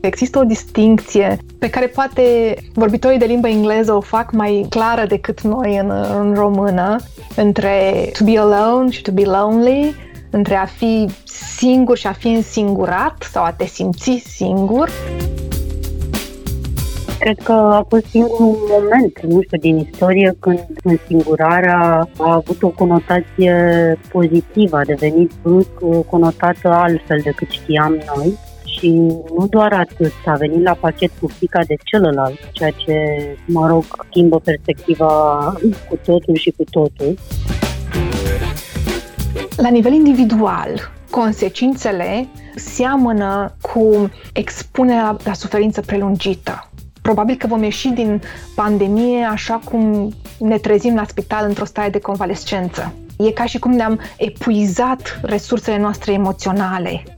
Există o distincție pe care poate vorbitorii de limba engleză o fac mai clară decât noi în, în română între to be alone și to be lonely, între a fi singur și a fi însingurat sau a te simți singur. Cred că a fost singurul moment, nu știu, din istorie când însingurarea a avut o conotație pozitivă, a devenit brusc conotată altfel decât știam noi. Și nu doar atât, a venit la pachet cu frica de celălalt, ceea ce, mă rog, schimbă perspectiva cu totul și cu totul. La nivel individual, consecințele seamănă cu expunerea la suferință prelungită Probabil că vom ieși din pandemie așa cum ne trezim la spital într-o stare de convalescență. E ca și cum ne-am epuizat resursele noastre emoționale.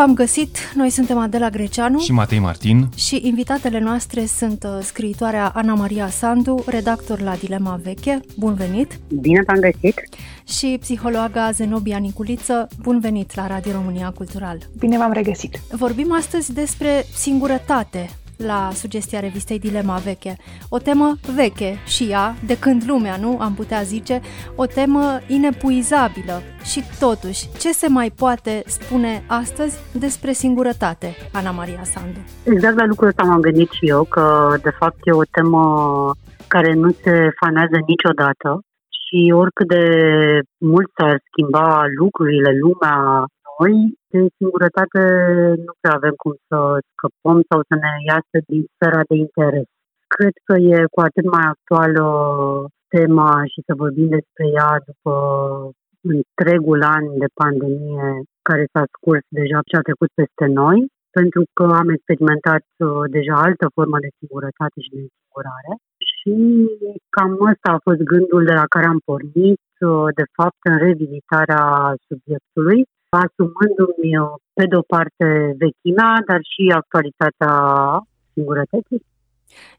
V-am găsit! Noi suntem Adela Greceanu și Matei Martin și invitatele noastre sunt uh, scriitoarea Ana Maria Sandu, redactor la Dilema Veche. Bun venit! Bine v-am găsit! Și psihologa Zenobia Niculiță. Bun venit la Radio România Cultural! Bine v-am regăsit! Vorbim astăzi despre singurătate, la sugestia revistei Dilema Veche. O temă veche și ea, de când lumea, nu, am putea zice, o temă inepuizabilă. Și totuși, ce se mai poate spune astăzi despre singurătate, Ana Maria Sandu? Exact la lucrul ăsta m-am gândit și eu, că de fapt e o temă care nu se fanează niciodată și oricât de mult s-ar schimba lucrurile, lumea, noi, de singurătate nu prea avem cum să scăpăm sau să ne iasă din sfera de interes. Cred că e cu atât mai actuală tema și să vorbim despre ea după întregul an de pandemie care s-a scurs deja și a trecut peste noi, pentru că am experimentat uh, deja altă formă de singurătate și de singurare. Și cam ăsta a fost gândul de la care am pornit, uh, de fapt, în revizitarea subiectului asumându-mi pe de o parte vechimea, dar și actualitatea singurătății.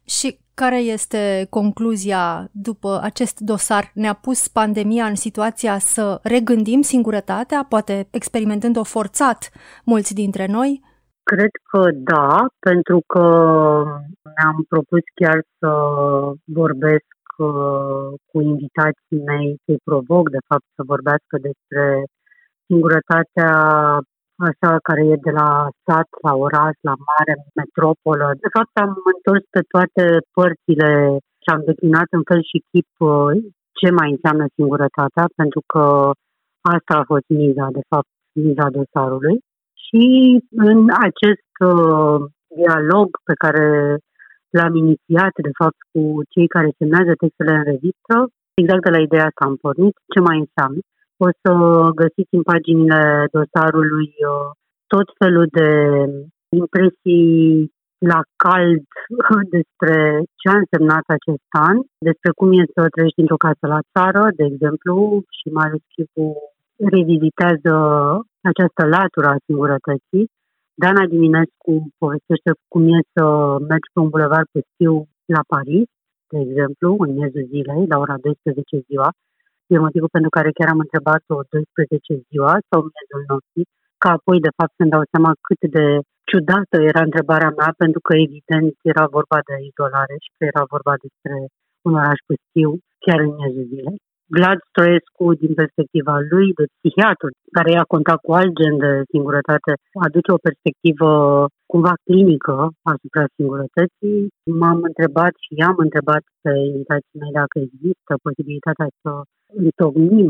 Și care este concluzia după acest dosar? Ne-a pus pandemia în situația să regândim singurătatea, poate experimentând-o forțat mulți dintre noi? Cred că da, pentru că mi-am propus chiar să vorbesc uh, cu invitații mei, să-i provoc, de fapt, să vorbească despre singurătatea așa care e de la sat, la oraș, la mare, metropolă. De fapt, am întors pe toate părțile și am declinat în fel și chip uh, ce mai înseamnă singurătatea, pentru că asta a fost miza, de fapt, miza dosarului. Și în acest uh, dialog pe care l-am inițiat, de fapt, cu cei care semnează textele în revistă, exact de la ideea asta am pornit, ce mai înseamnă o să găsiți în paginile dosarului uh, tot felul de impresii la cald despre ce a însemnat acest an, despre cum e să trăiești într-o casă la țară, de exemplu, și mai ales chipul revizitează această latură a singurătății. Dana Diminescu povestește cum e să mergi pe un bulevard pustiu la Paris, de exemplu, în miezul zilei, la ora 12 ziua, E motivul pentru care chiar am întrebat-o 12 ziua sau miezul nopții, ca apoi, de fapt, să-mi dau seama cât de ciudată era întrebarea mea, pentru că, evident, era vorba de izolare și că era vorba despre un oraș pustiu, chiar în miezul zilei. Vlad Stoescu, din perspectiva lui de psihiatru, care ia contact cu alt gen de singurătate, aduce o perspectivă cumva clinică asupra singurătății. M-am întrebat și i-am întrebat pe invitații mei dacă există posibilitatea să întocmim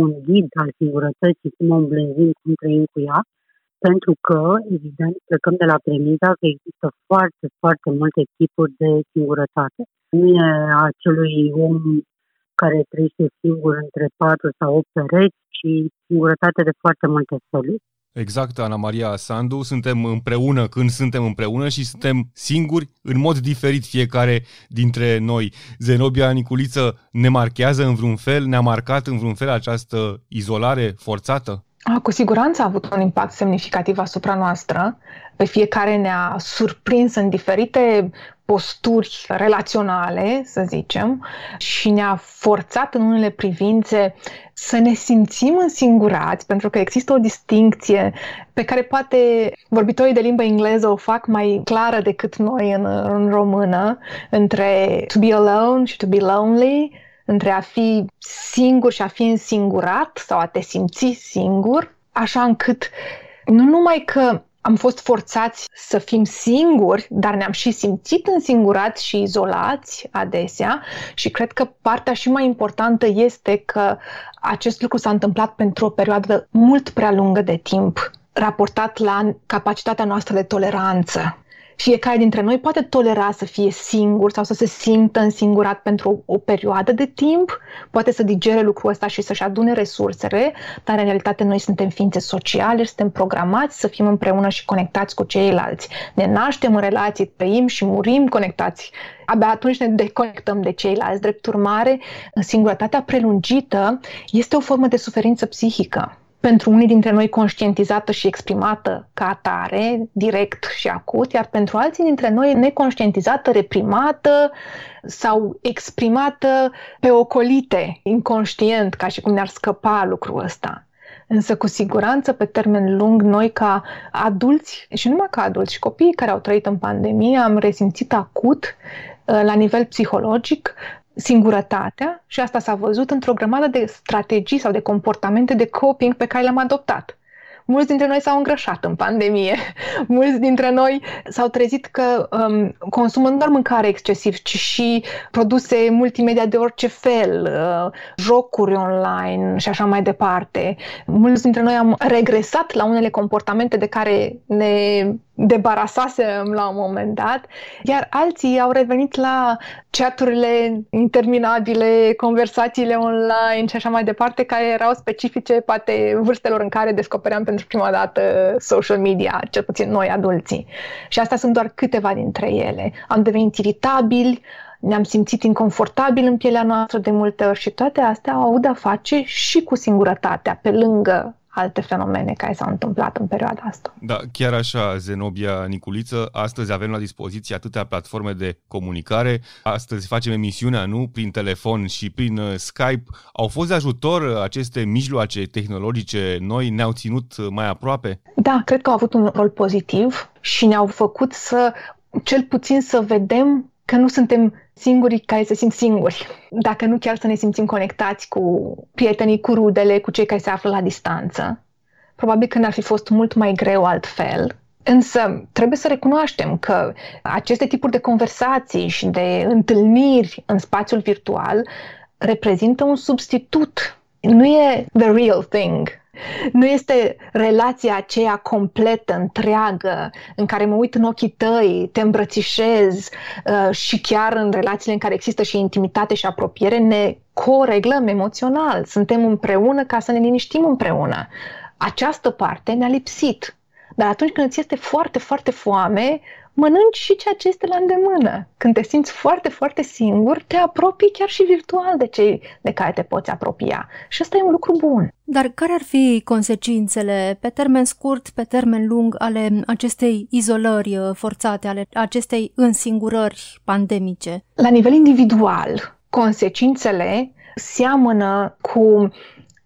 un ghid al singurătății, cum o îmblânzim, cum trăim cu ea, pentru că, evident, plecăm de la premiza că există foarte, foarte multe tipuri de singurătate. Nu e acelui om care trăiește singur între patru sau opt pereți, ci singurătate de foarte multe feluri. Exact, Ana Maria Sandu, suntem împreună când suntem împreună și suntem singuri în mod diferit fiecare dintre noi. Zenobia Niculiță ne marchează în vreun fel, ne-a marcat în vreun fel această izolare forțată? A, cu siguranță a avut un impact semnificativ asupra noastră. Pe fiecare ne-a surprins în diferite posturi relaționale, să zicem, și ne-a forțat în unele privințe să ne simțim însingurați, pentru că există o distincție pe care poate vorbitorii de limba engleză o fac mai clară decât noi în, în română, între to be alone și to be lonely, între a fi singur și a fi însingurat sau a te simți singur, așa încât nu numai că am fost forțați să fim singuri, dar ne-am și simțit însingurați și izolați adesea și cred că partea și mai importantă este că acest lucru s-a întâmplat pentru o perioadă mult prea lungă de timp raportat la capacitatea noastră de toleranță fiecare dintre noi poate tolera să fie singur sau să se simtă însingurat pentru o, o perioadă de timp, poate să digere lucrul ăsta și să-și adune resursele, dar în realitate noi suntem ființe sociale, suntem programați să fim împreună și conectați cu ceilalți. Ne naștem în relații, trăim și murim conectați. Abia atunci ne deconectăm de ceilalți. Drept urmare, singurătatea prelungită este o formă de suferință psihică pentru unii dintre noi conștientizată și exprimată ca atare, direct și acut, iar pentru alții dintre noi neconștientizată, reprimată sau exprimată pe ocolite, inconștient, ca și cum ne-ar scăpa lucrul ăsta. Însă, cu siguranță, pe termen lung, noi ca adulți, și numai ca adulți, și copiii care au trăit în pandemie, am resimțit acut, uh, la nivel psihologic, singurătatea și asta s-a văzut într-o grămadă de strategii sau de comportamente de coping pe care le-am adoptat. Mulți dintre noi s-au îngrășat în pandemie. Mulți dintre noi s-au trezit că um, consumă nu doar mâncare excesiv, ci și produse multimedia de orice fel, uh, jocuri online și așa mai departe. Mulți dintre noi am regresat la unele comportamente de care ne debarasasem la un moment dat, iar alții au revenit la chaturile interminabile, conversațiile online și așa mai departe, care erau specifice poate vârstelor în care descopeream pentru prima dată social media, cel puțin noi adulții. Și astea sunt doar câteva dintre ele. Am devenit iritabili, ne-am simțit inconfortabil în pielea noastră de multe ori și toate astea au avut de-a face și cu singurătatea, pe lângă alte fenomene care s-au întâmplat în perioada asta. Da, chiar așa, Zenobia Niculiță, astăzi avem la dispoziție atâtea platforme de comunicare, astăzi facem emisiunea, nu, prin telefon și prin uh, Skype. Au fost de ajutor uh, aceste mijloace tehnologice noi, ne-au ținut uh, mai aproape? Da, cred că au avut un rol pozitiv și ne-au făcut să, cel puțin să vedem că nu suntem singurii care se simt singuri, dacă nu chiar să ne simțim conectați cu prietenii, cu rudele, cu cei care se află la distanță. Probabil că ne-ar fi fost mult mai greu altfel, Însă trebuie să recunoaștem că aceste tipuri de conversații și de întâlniri în spațiul virtual reprezintă un substitut. Nu e the real thing. Nu este relația aceea completă, întreagă, în care mă uit în ochii tăi, te îmbrățișez uh, și chiar în relațiile în care există și intimitate și apropiere, ne coreglăm emoțional. Suntem împreună ca să ne liniștim împreună. Această parte ne-a lipsit. Dar atunci când îți este foarte, foarte foame, mănânci și ceea ce este la îndemână. Când te simți foarte, foarte singur, te apropii chiar și virtual de cei de care te poți apropia. Și asta e un lucru bun. Dar care ar fi consecințele pe termen scurt, pe termen lung ale acestei izolări uh, forțate, ale acestei însingurări pandemice? La nivel individual, consecințele seamănă cu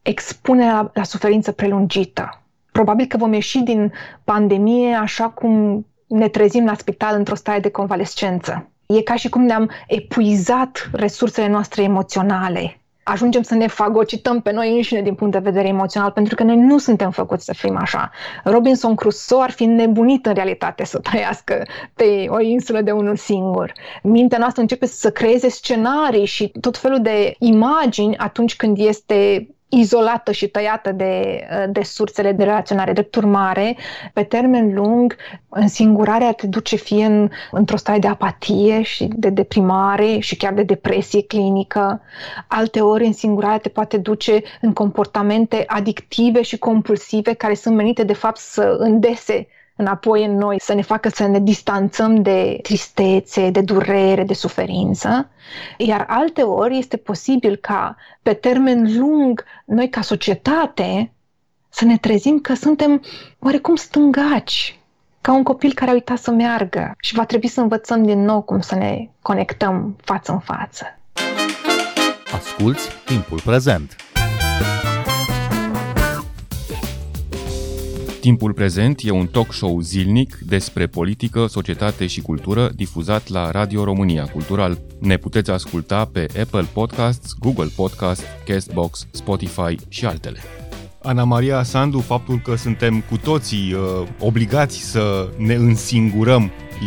expunerea la suferință prelungită. Probabil că vom ieși din pandemie așa cum ne trezim la spital într-o stare de convalescență. E ca și cum ne-am epuizat resursele noastre emoționale. Ajungem să ne fagocităm pe noi înșine din punct de vedere emoțional, pentru că noi nu suntem făcuți să fim așa. Robinson Crusoe ar fi nebunit în realitate să trăiască pe o insulă de unul singur. Mintea noastră începe să creeze scenarii și tot felul de imagini atunci când este izolată și tăiată de, de sursele de relaționare. Drept urmare, pe termen lung, însingurarea te duce fie în, într-o stare de apatie și de deprimare și chiar de depresie clinică. Alte ori, însingurarea te poate duce în comportamente adictive și compulsive care sunt menite, de fapt, să îndese înapoi în noi, să ne facă să ne distanțăm de tristețe, de durere, de suferință. Iar alte ori este posibil ca pe termen lung noi ca societate să ne trezim că suntem oarecum stângaci, ca un copil care a uitat să meargă și va trebui să învățăm din nou cum să ne conectăm față în față. Asculți timpul prezent! Timpul prezent e un talk show zilnic despre politică, societate și cultură difuzat la Radio România Cultural. Ne puteți asculta pe Apple Podcasts, Google Podcasts, Castbox, Spotify și altele. Ana Maria Sandu, faptul că suntem cu toții uh, obligați să ne însingurăm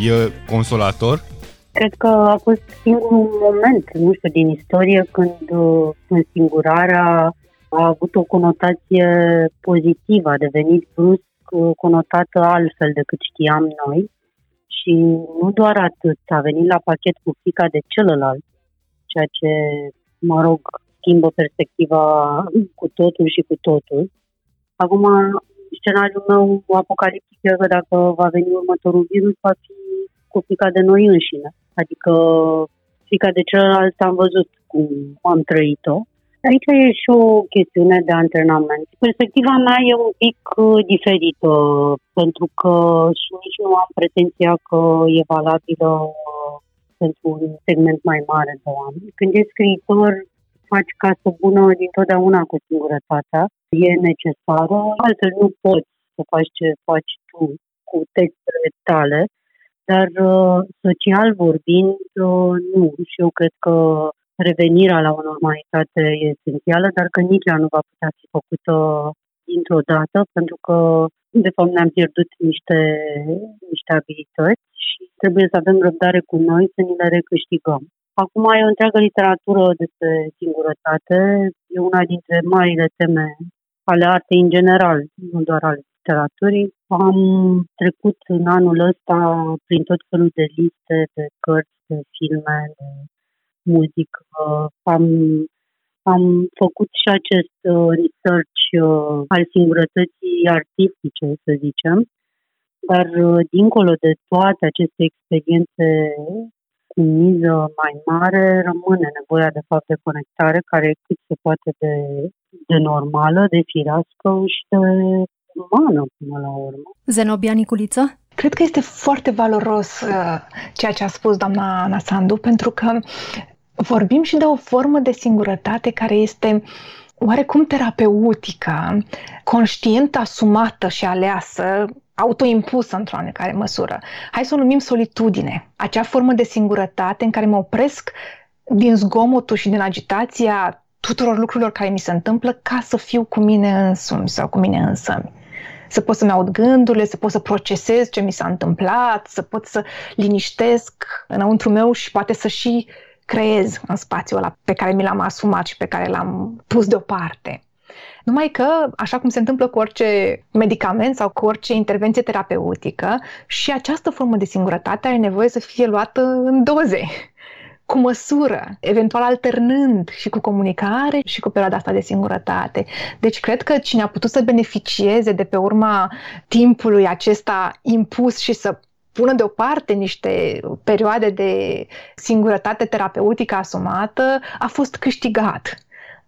e consolator? Cred că a fost singurul moment, nu știu, din istorie când uh, însingurarea a avut o conotație pozitivă, a devenit brusc conotată altfel decât știam noi și nu doar atât, a venit la pachet cu frica de celălalt, ceea ce, mă rog, schimbă perspectiva cu totul și cu totul. Acum, scenariul meu apocaliptic e că dacă va veni următorul virus, va fi cu frica de noi înșine. Adică frica de celălalt am văzut cum am trăit-o Aici e și o chestiune de antrenament. Perspectiva mea e un pic uh, diferită, pentru că și nici nu am pretenția că e valabilă uh, pentru un segment mai mare de oameni. Când ești scriitor, faci casă bună dintotdeauna cu singurătatea, e necesară, altfel nu poți să faci ce faci tu cu textele tale, dar uh, social vorbind, nu. Și eu cred că revenirea la o normalitate e esențială, dar că nici ea nu va putea fi făcută dintr-o dată, pentru că, de fapt, ne-am pierdut niște, niște abilități și trebuie să avem răbdare cu noi să ni le recâștigăm. Acum e o întreagă literatură despre singurătate. E una dintre marile teme ale artei în general, nu doar ale literaturii. Am trecut în anul ăsta prin tot felul de liste de cărți, de filme, de muzică. Am, am făcut și acest uh, research uh, al singurătății artistice, să zicem, dar uh, dincolo de toate aceste experiențe cu miză mai mare, rămâne nevoia de fapt de conectare care e cât se poate de, de normală, de firească și de umană până la urmă. Zenobia Niculiță? Cred că este foarte valoros uh, ceea ce a spus doamna Ana Sandu, pentru că vorbim și de o formă de singurătate care este oarecum terapeutică, conștient asumată și aleasă, autoimpusă într-o oarecare măsură. Hai să o numim solitudine. Acea formă de singurătate în care mă opresc din zgomotul și din agitația tuturor lucrurilor care mi se întâmplă ca să fiu cu mine însumi sau cu mine însămi. Să pot să-mi aud gândurile, să pot să procesez ce mi s-a întâmplat, să pot să liniștesc înăuntru meu și poate să și creez în spațiul ăla pe care mi l-am asumat și pe care l-am pus deoparte. Numai că, așa cum se întâmplă cu orice medicament sau cu orice intervenție terapeutică, și această formă de singurătate are nevoie să fie luată în doze, cu măsură, eventual alternând și cu comunicare și cu perioada asta de singurătate. Deci cred că cine a putut să beneficieze de pe urma timpului acesta impus și să pună deoparte niște perioade de singurătate terapeutică asumată, a fost câștigat.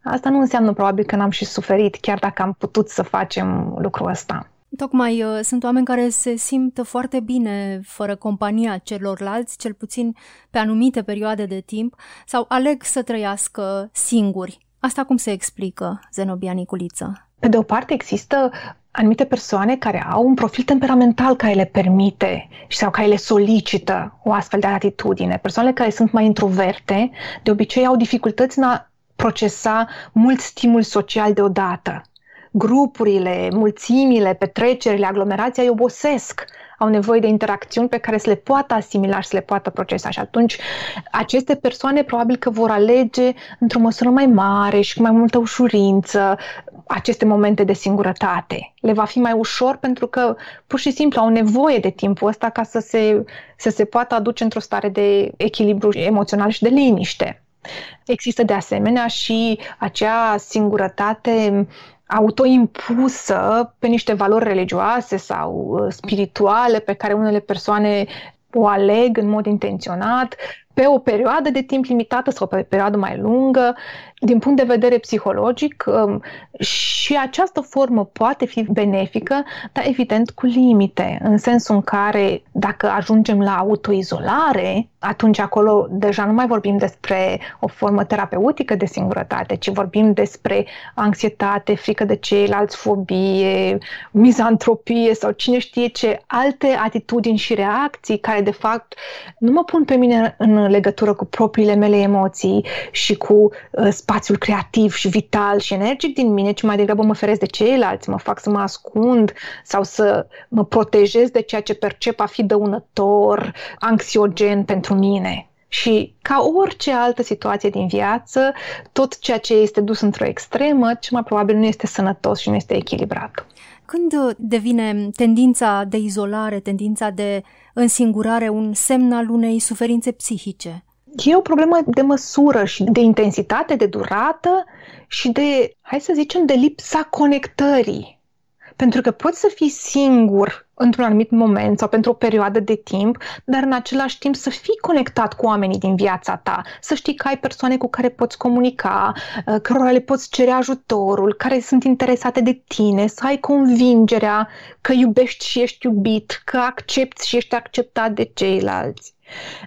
Asta nu înseamnă probabil că n-am și suferit, chiar dacă am putut să facem lucrul ăsta. Tocmai uh, sunt oameni care se simt foarte bine fără compania celorlalți, cel puțin pe anumite perioade de timp, sau aleg să trăiască singuri. Asta cum se explică, Zenobia Niculiță? Pe de o parte există anumite persoane care au un profil temperamental care le permite sau care le solicită o astfel de atitudine. Persoanele care sunt mai introverte, de obicei au dificultăți în a procesa mult stimul social deodată. Grupurile, mulțimile, petrecerile, aglomerația îi obosesc au nevoie de interacțiuni pe care să le poată asimila și să le poată procesa. Și atunci aceste persoane probabil că vor alege într-o măsură mai mare și cu mai multă ușurință aceste momente de singurătate. Le va fi mai ușor pentru că pur și simplu au nevoie de timpul ăsta ca să se, să se poată aduce într-o stare de echilibru emoțional și de liniște. Există de asemenea și acea singurătate autoimpusă pe niște valori religioase sau uh, spirituale pe care unele persoane o aleg în mod intenționat pe o perioadă de timp limitată sau pe o perioadă mai lungă, din punct de vedere psihologic, um, și această formă poate fi benefică, dar evident cu limite, în sensul în care dacă ajungem la autoizolare, atunci acolo deja nu mai vorbim despre o formă terapeutică de singurătate, ci vorbim despre anxietate, frică de ceilalți, fobie, mizantropie sau cine știe ce alte atitudini și reacții care de fapt nu mă pun pe mine în legătură cu propriile mele emoții și cu uh, spațiul creativ și vital și energic din mine, ci mai degrabă mă feresc de ceilalți, mă fac să mă ascund sau să mă protejez de ceea ce percep a fi dăunător, anxiogen pentru mine. Și ca orice altă situație din viață, tot ceea ce este dus într-o extremă, cel mai probabil nu este sănătos și nu este echilibrat. Când devine tendința de izolare, tendința de însingurare un semn al unei suferințe psihice? E o problemă de măsură și de intensitate, de durată și de, hai să zicem, de lipsa conectării. Pentru că poți să fii singur într-un anumit moment sau pentru o perioadă de timp, dar în același timp să fii conectat cu oamenii din viața ta, să știi că ai persoane cu care poți comunica, uh, cărora le poți cere ajutorul, care sunt interesate de tine, să ai convingerea că iubești și ești iubit, că accepti și ești acceptat de ceilalți.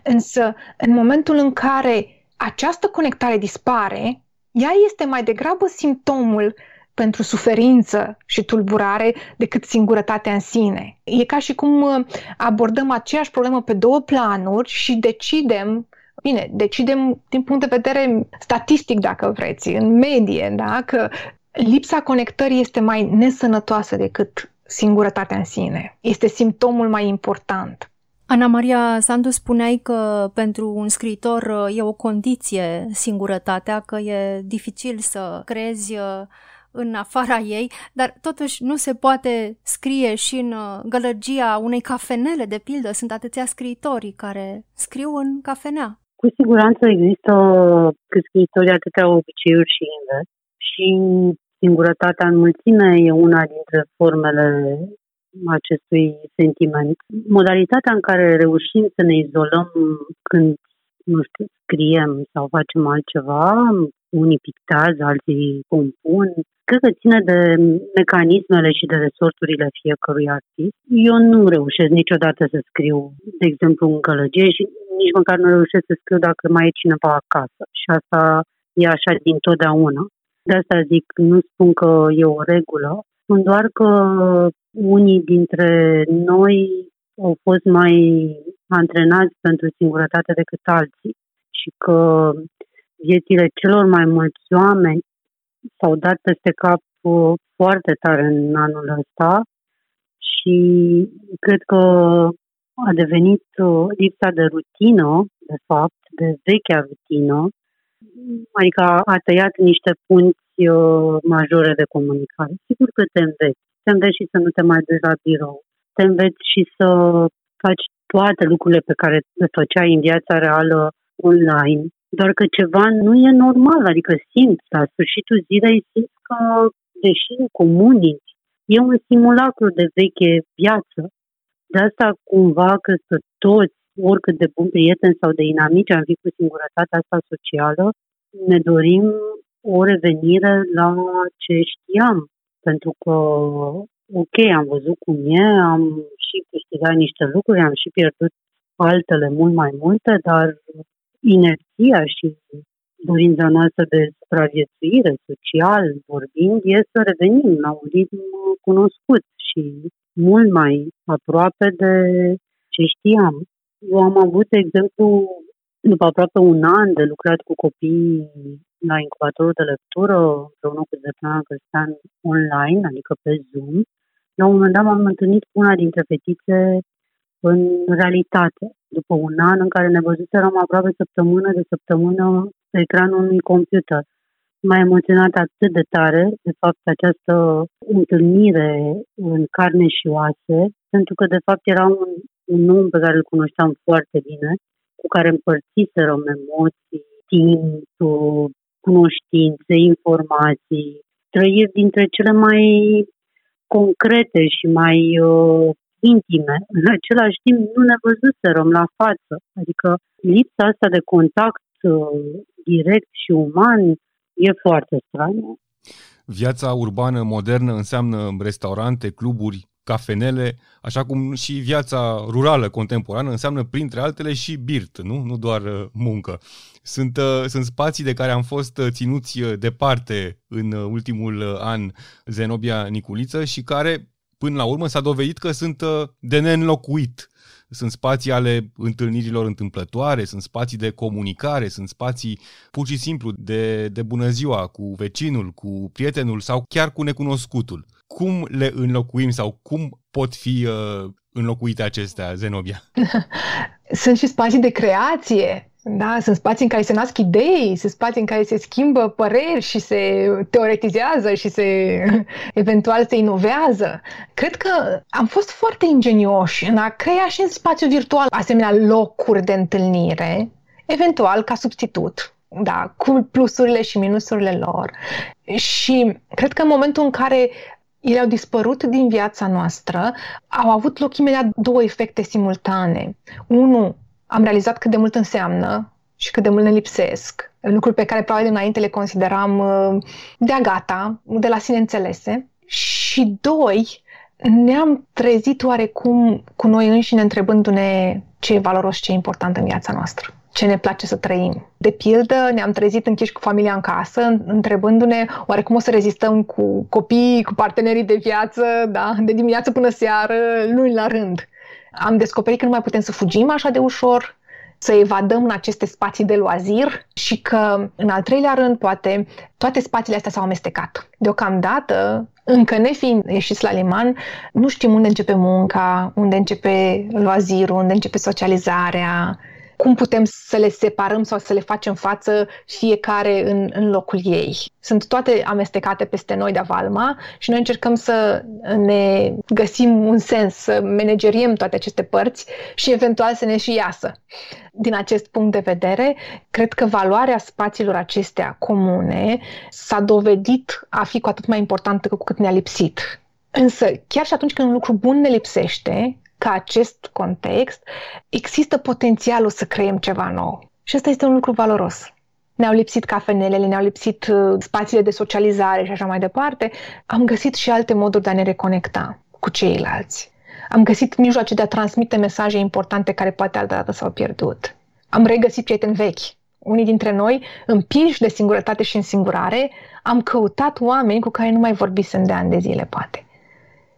Însă, în momentul în care această conectare dispare, ea este mai degrabă simptomul pentru suferință și tulburare decât singurătatea în sine. E ca și cum uh, abordăm aceeași problemă pe două planuri și decidem Bine, decidem din punct de vedere statistic, dacă vreți, în medie, da? că lipsa conectării este mai nesănătoasă decât singurătatea în sine. Este simptomul mai important. Ana Maria Sandu, spuneai că pentru un scriitor uh, e o condiție singurătatea, că e dificil să crezi uh, în afara ei, dar totuși nu se poate scrie și în uh, gălăgia unei cafenele, de pildă. Sunt atâția scriitori care scriu în cafenea. Cu siguranță există că scriitorii atâtea obiceiuri și invers. Și singurătatea în mulțime e una dintre formele acestui sentiment. Modalitatea în care reușim să ne izolăm când, nu știu, scriem sau facem altceva, unii pictează, alții compun, cred că ține de mecanismele și de resorturile fiecărui artist. Eu nu reușesc niciodată să scriu, de exemplu, în gălăgie și nici măcar nu reușesc să scriu dacă mai e cineva acasă. Și asta e așa din totdeauna. De asta zic, nu spun că e o regulă, spun doar că unii dintre noi au fost mai antrenați pentru singurătate decât alții și că viețile celor mai mulți oameni s-au dat peste cap uh, foarte tare în anul ăsta și cred că a devenit uh, lipsa de rutină, de fapt, de vechea rutină, adică a tăiat niște punți uh, majore de comunicare. Sigur că te înveți. Te înveți și să nu te mai duci la birou. Te înveți și să faci toate lucrurile pe care le făceai în viața reală online doar că ceva nu e normal, adică simți, la sfârșitul zilei simți că, deși comunici, e un simulacru de veche viață. De asta cumva că să toți, oricât de bun prieten sau de inamici am fi cu singurătatea asta socială, ne dorim o revenire la ce știam. Pentru că, ok, am văzut cum e, am și câștigat niște lucruri, am și pierdut altele mult mai multe, dar inerția și dorința noastră de supraviețuire social vorbind e să revenim la un ritm cunoscut și mult mai aproape de ce știam. Eu am avut, de exemplu, după aproape un an de lucrat cu copii la incubatorul de lectură, împreună cu Zeplana Cristian online, adică pe Zoom, la un moment dat m-am întâlnit cu una dintre fetițe în realitate. După un an în care ne văzuserăm aproape săptămână de săptămână pe ecranul unui computer. M-a emoționat atât de tare, de fapt, această întâlnire în carne și oase, pentru că, de fapt, era un, un om pe care îl cunoșteam foarte bine, cu care împărțiserăm emoții, timp, cunoștințe, informații, trăiri dintre cele mai concrete și mai uh, intime. În același timp, nu ne văzuserăm la față. Adică lipsa asta de contact uh, direct și uman e foarte straniă. Viața urbană modernă înseamnă restaurante, cluburi, cafenele, așa cum și viața rurală contemporană înseamnă, printre altele, și birt, nu? Nu doar uh, muncă. Sunt, uh, sunt spații de care am fost uh, ținuți departe în ultimul an Zenobia Niculiță și care, până la urmă, s-a dovedit că sunt de neînlocuit sunt spații ale întâlnirilor întâmplătoare, sunt spații de comunicare, sunt spații pur și simplu de, de bună ziua cu vecinul, cu prietenul sau chiar cu necunoscutul. Cum le înlocuim sau cum pot fi uh, înlocuite acestea, Zenobia? sunt și spații de creație, da, sunt spații în care se nasc idei, sunt spații în care se schimbă păreri și se teoretizează și se eventual se inovează. Cred că am fost foarte ingenioși în a crea și în spațiu virtual asemenea locuri de întâlnire, eventual ca substitut, da, cu plusurile și minusurile lor. Și cred că în momentul în care ele au dispărut din viața noastră, au avut loc imediat două efecte simultane. Unul, am realizat cât de mult înseamnă și cât de mult ne lipsesc. Lucruri pe care probabil înainte le consideram uh, de-a gata, de la sine înțelese. Și doi, ne-am trezit oarecum cu noi înșine întrebându-ne ce e valoros, ce e important în viața noastră ce ne place să trăim. De pildă, ne-am trezit închiși cu familia în casă, întrebându-ne oare cum o să rezistăm cu copiii, cu partenerii de viață, da, de dimineață până seară, luni la rând am descoperit că nu mai putem să fugim așa de ușor, să evadăm în aceste spații de loazir și că, în al treilea rând, poate toate spațiile astea s-au amestecat. Deocamdată, încă nefiind ieșiți la liman, nu știm unde începe munca, unde începe loazirul, unde începe socializarea, cum putem să le separăm sau să le facem față fiecare în, în locul ei. Sunt toate amestecate peste noi de avalma și noi încercăm să ne găsim un sens, să manageriem toate aceste părți și eventual să ne și iasă. Din acest punct de vedere, cred că valoarea spațiilor acestea comune s-a dovedit a fi cu atât mai importantă cu cât ne-a lipsit. Însă, chiar și atunci când un lucru bun ne lipsește, ca acest context, există potențialul să creăm ceva nou. Și asta este un lucru valoros. Ne-au lipsit cafenelele, ne-au lipsit uh, spațiile de socializare și așa mai departe. Am găsit și alte moduri de a ne reconecta cu ceilalți. Am găsit mijloace de a transmite mesaje importante care poate altădată s-au pierdut. Am regăsit prieteni vechi. Unii dintre noi, împinși de singurătate și însingurare, am căutat oameni cu care nu mai vorbisem de ani de zile, poate.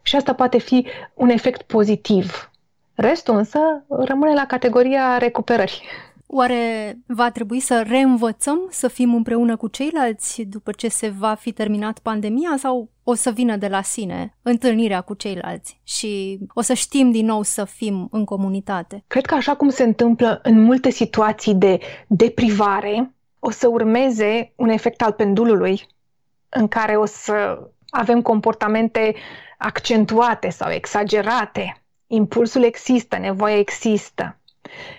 Și asta poate fi un efect pozitiv. Restul însă rămâne la categoria recuperării. Oare va trebui să reînvățăm să fim împreună cu ceilalți după ce se va fi terminat pandemia sau o să vină de la sine întâlnirea cu ceilalți și o să știm din nou să fim în comunitate? Cred că așa cum se întâmplă în multe situații de deprivare, o să urmeze un efect al pendulului în care o să avem comportamente accentuate sau exagerate. Impulsul există, nevoia există.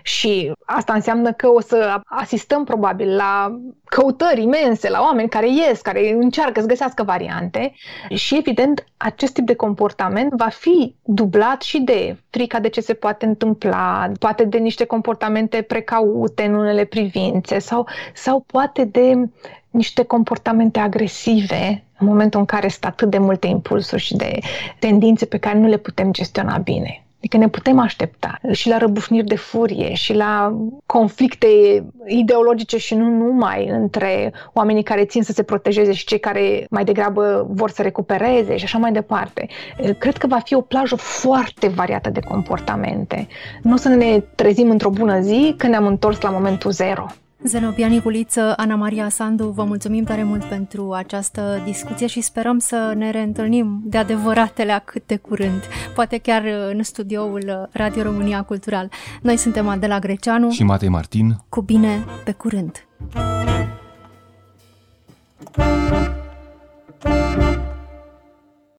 Și asta înseamnă că o să asistăm probabil la căutări imense, la oameni care ies, care încearcă să găsească variante și evident acest tip de comportament va fi dublat și de frica de ce se poate întâmpla, poate de niște comportamente precaute în unele privințe sau, sau poate de niște comportamente agresive în momentul în care sunt atât de multe impulsuri și de tendințe pe care nu le putem gestiona bine. Adică ne putem aștepta și la răbufniri de furie și la conflicte ideologice și nu numai între oamenii care țin să se protejeze și cei care mai degrabă vor să recupereze și așa mai departe. Cred că va fi o plajă foarte variată de comportamente. Nu o să ne trezim într-o bună zi că ne-am întors la momentul zero. Zenobia Niculiță, Ana Maria Sandu, vă mulțumim tare mult pentru această discuție și sperăm să ne reîntâlnim de adevăratele cât de curând, poate chiar în studioul Radio România Cultural. Noi suntem Adela Greceanu și Matei Martin. Cu bine, pe curând! thank you